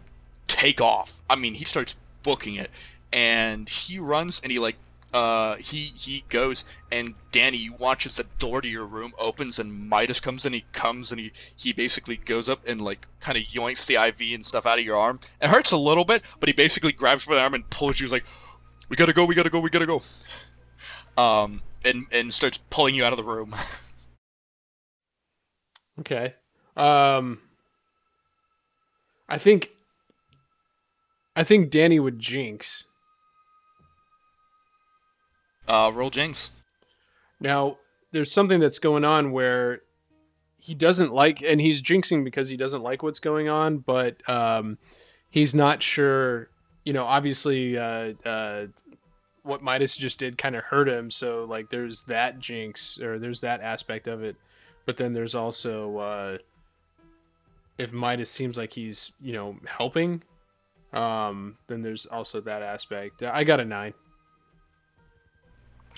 take off i mean he starts booking it and he runs and he like uh he he goes and danny watches the door to your room opens and midas comes in he comes and he he basically goes up and like kind of yoinks the iv and stuff out of your arm it hurts a little bit but he basically grabs by the arm and pulls you he's like we gotta go, we gotta go, we gotta go. Um, and and starts pulling you out of the room. Okay. Um I think I think Danny would jinx. Uh, roll Jinx. Now, there's something that's going on where he doesn't like and he's jinxing because he doesn't like what's going on, but um he's not sure, you know, obviously uh uh what Midas just did kind of hurt him, so like there's that jinx or there's that aspect of it. But then there's also uh if Midas seems like he's, you know, helping, um, then there's also that aspect. I got a nine.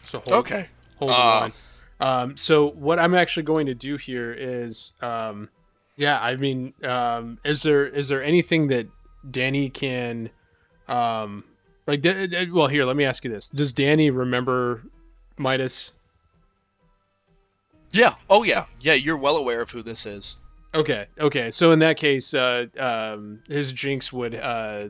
So hold, Okay. hold Uh, line. Um, so what I'm actually going to do here is, um, yeah, I mean, um, is there is there anything that Danny can, um, like, d- d- well, here, let me ask you this: Does Danny remember Midas? Yeah. Oh yeah. Yeah. You're well aware of who this is. Okay, okay. So in that case, uh, um, his jinx would uh,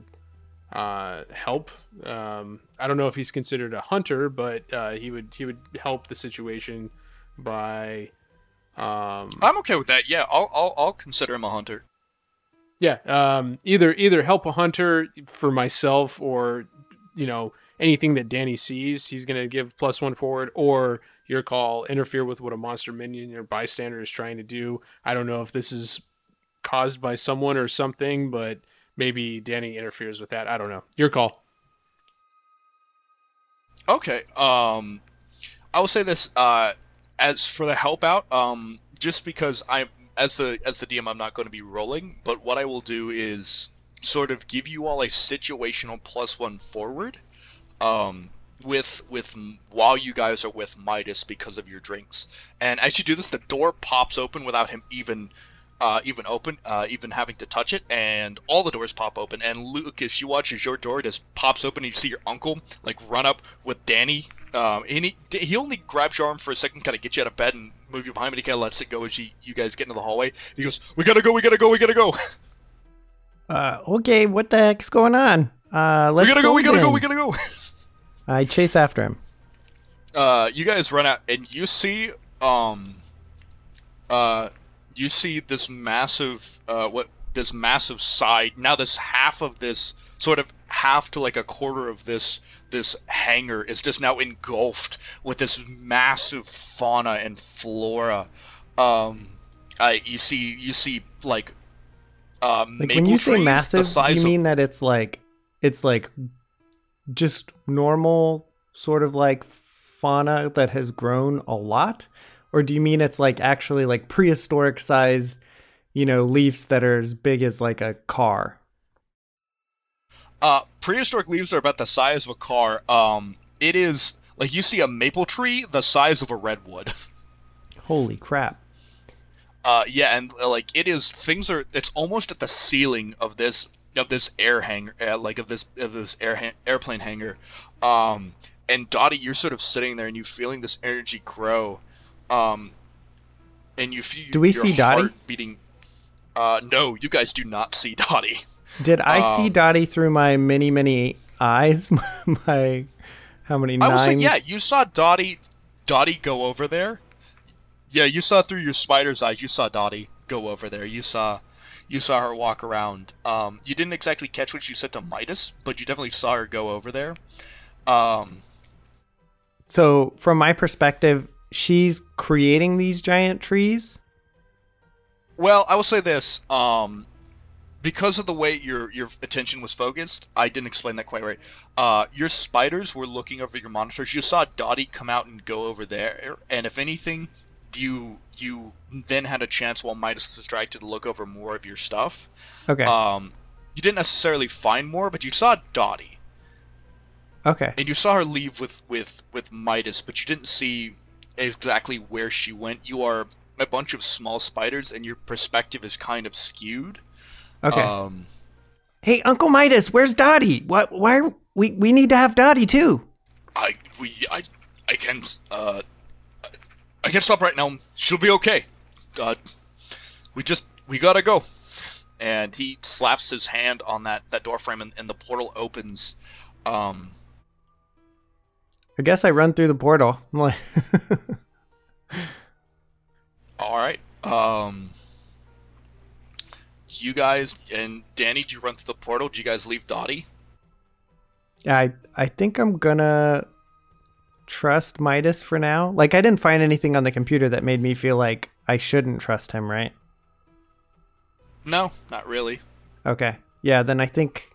uh, help. Um, I don't know if he's considered a hunter, but uh, he would he would help the situation by, um, I'm okay with that. Yeah. I'll I'll, I'll consider him a hunter. yeah, um, either either help a hunter for myself or you know anything that Danny sees, he's gonna give plus one forward, or your call interfere with what a monster minion or bystander is trying to do. I don't know if this is caused by someone or something, but maybe Danny interferes with that. I don't know. Your call. Okay. Um, I will say this. Uh, as for the help out, um, just because I'm as the as the DM, I'm not going to be rolling, but what I will do is sort of give you all a situational plus one forward. Um, with with while you guys are with Midas because of your jinx, and as you do this, the door pops open without him even. Uh, even open, uh, even having to touch it, and all the doors pop open. And Lucas, you watch as your door just pops open, and you see your uncle like run up with Danny. Um, and he he only grabs your arm for a second, kind of gets you out of bed and move you behind, but he kind of lets it go as you, you guys get into the hallway. He goes, "We gotta go, we gotta go, we gotta go, Uh, okay, what the heck's going on? Uh, we let's gotta go, we gotta go, we gotta go." I chase after him. uh, you guys run out and you see um uh you see this massive uh what this massive side now this half of this sort of half to like a quarter of this this hangar is just now engulfed with this massive fauna and flora. Um uh, you see you see like uh, Like when you say massive, do you of- mean that it's like it's like just normal sort of like fauna that has grown a lot, or do you mean it's like actually like prehistoric size, you know, leaves that are as big as like a car? Uh, prehistoric leaves are about the size of a car. Um, it is like you see a maple tree the size of a redwood. Holy crap! Uh, yeah, and uh, like it is things are. It's almost at the ceiling of this of this air hangar, uh, like of this of this air ha- airplane hangar. Um, and Dottie, you're sort of sitting there and you feeling this energy grow. Um, and you feel Do we your see Dottie? beating. Uh, no, you guys do not see Dottie. Did I see Um, Dottie through my many many eyes? my how many? I will say, nine? yeah, you saw Dottie, Dottie go over there. Yeah, you saw through your spider's eyes. You saw Dottie go over there. You saw, you saw her walk around. Um, you didn't exactly catch what she said to Midas, but you definitely saw her go over there. Um, So from my perspective, she's creating these giant trees. well, I will say this. Um, because of the way your your attention was focused, I didn't explain that quite right. Uh, your spiders were looking over your monitors. You saw Dottie come out and go over there, and if anything, you you then had a chance while Midas was distracted to look over more of your stuff. Okay. Um, you didn't necessarily find more, but you saw Dottie, okay. and you saw her leave with with with Midas, but you didn't see exactly where she went. You are a bunch of small spiders, and your perspective is kind of skewed. Okay. Um, hey, Uncle Midas, where's Dottie? What? Why? Are, we we need to have Dottie too. I we I I can uh I can stop right now. She'll be okay. Uh, we just we gotta go. And he slaps his hand on that that door frame, and, and the portal opens. Um, I guess I run through the portal. I'm like, All right. Um, you guys and Danny, do you run through the portal? Do you guys leave Dottie? yeah, I I think I'm gonna trust Midas for now. Like I didn't find anything on the computer that made me feel like I shouldn't trust him, right? No, not really. Okay. Yeah, then I think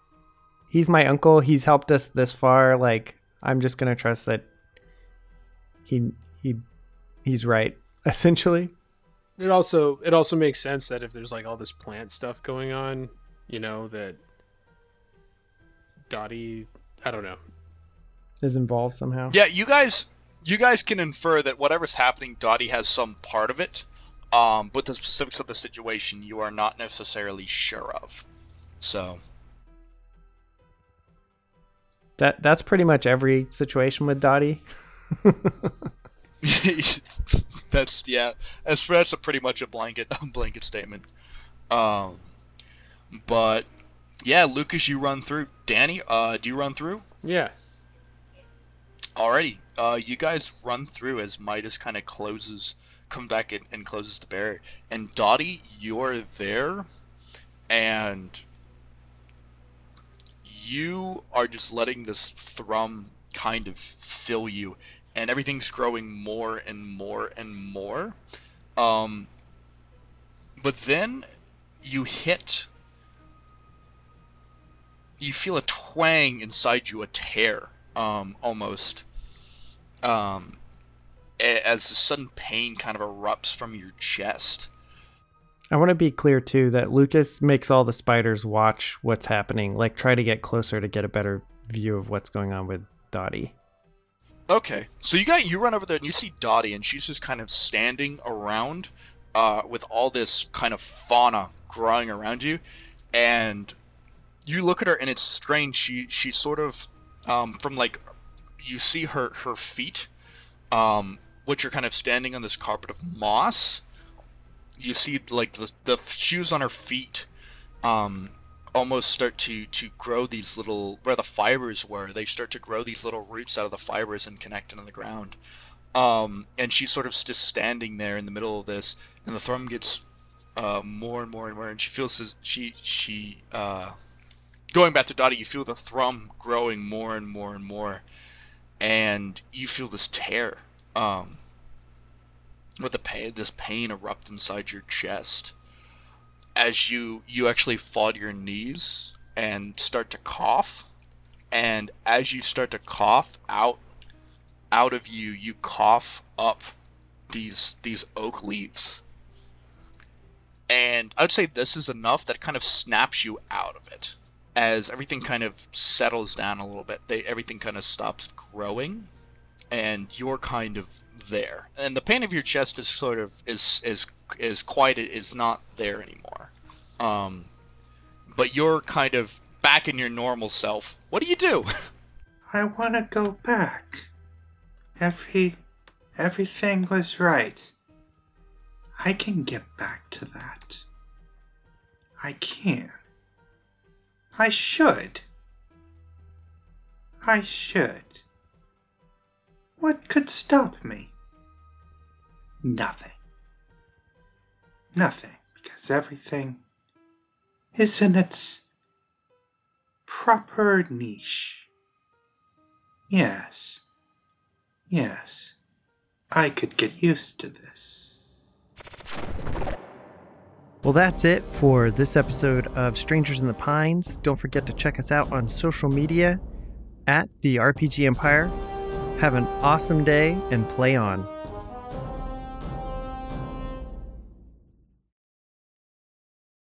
he's my uncle. He's helped us this far. Like I'm just gonna trust that he he he's right, essentially. It also it also makes sense that if there's like all this plant stuff going on, you know that Dottie, I don't know. Is involved somehow. Yeah, you guys, you guys can infer that whatever's happening, Dottie has some part of it. Um, but the specifics of the situation, you are not necessarily sure of. So, That that's pretty much every situation with Dottie. that's yeah. As for that's a pretty much a blanket a blanket statement. Um, but yeah, Lucas, you run through. Danny, uh, do you run through? Yeah. Alrighty, uh, you guys run through as Midas kind of closes, comes back and, and closes the barrier. And Dottie, you're there, and you are just letting this thrum kind of fill you, and everything's growing more and more and more. Um, but then you hit. You feel a twang inside you, a tear, um, almost. Um, as a sudden pain kind of erupts from your chest. I want to be clear too that Lucas makes all the spiders watch what's happening, like try to get closer to get a better view of what's going on with Dottie. Okay, so you got you run over there and you see Dottie, and she's just kind of standing around, uh, with all this kind of fauna growing around you, and you look at her and it's strange. She she's sort of, um, from like, you see her her feet, um, which are kind of standing on this carpet of moss. You see like the the shoes on her feet, um, almost start to to grow these little where the fibers were they start to grow these little roots out of the fibers and connect into the ground. Um, and she's sort of just standing there in the middle of this and the thrum gets uh, more and more and more and she feels this, she she uh, going back to Dottie you feel the thrum growing more and more and more and you feel this tear um, with the pain this pain erupt inside your chest as you you actually fall to your knees and start to cough. And as you start to cough out out of you you cough up these these oak leaves. And i'd say this is enough that kind of snaps you out of it. As everything kind of settles down a little bit they everything kind of stops growing and you're kind of there and the pain of your chest is sort of is is is quite is not there anymore um but you're kind of back in your normal self what do you do I want to go back. Every everything was right. I can get back to that. I can. I should. I should. What could stop me? Nothing. Nothing, because everything is in its proper niche. Yes. Yes. I could get used to this. Well, that's it for this episode of Strangers in the Pines. Don't forget to check us out on social media at the RPG Empire. Have an awesome day and play on.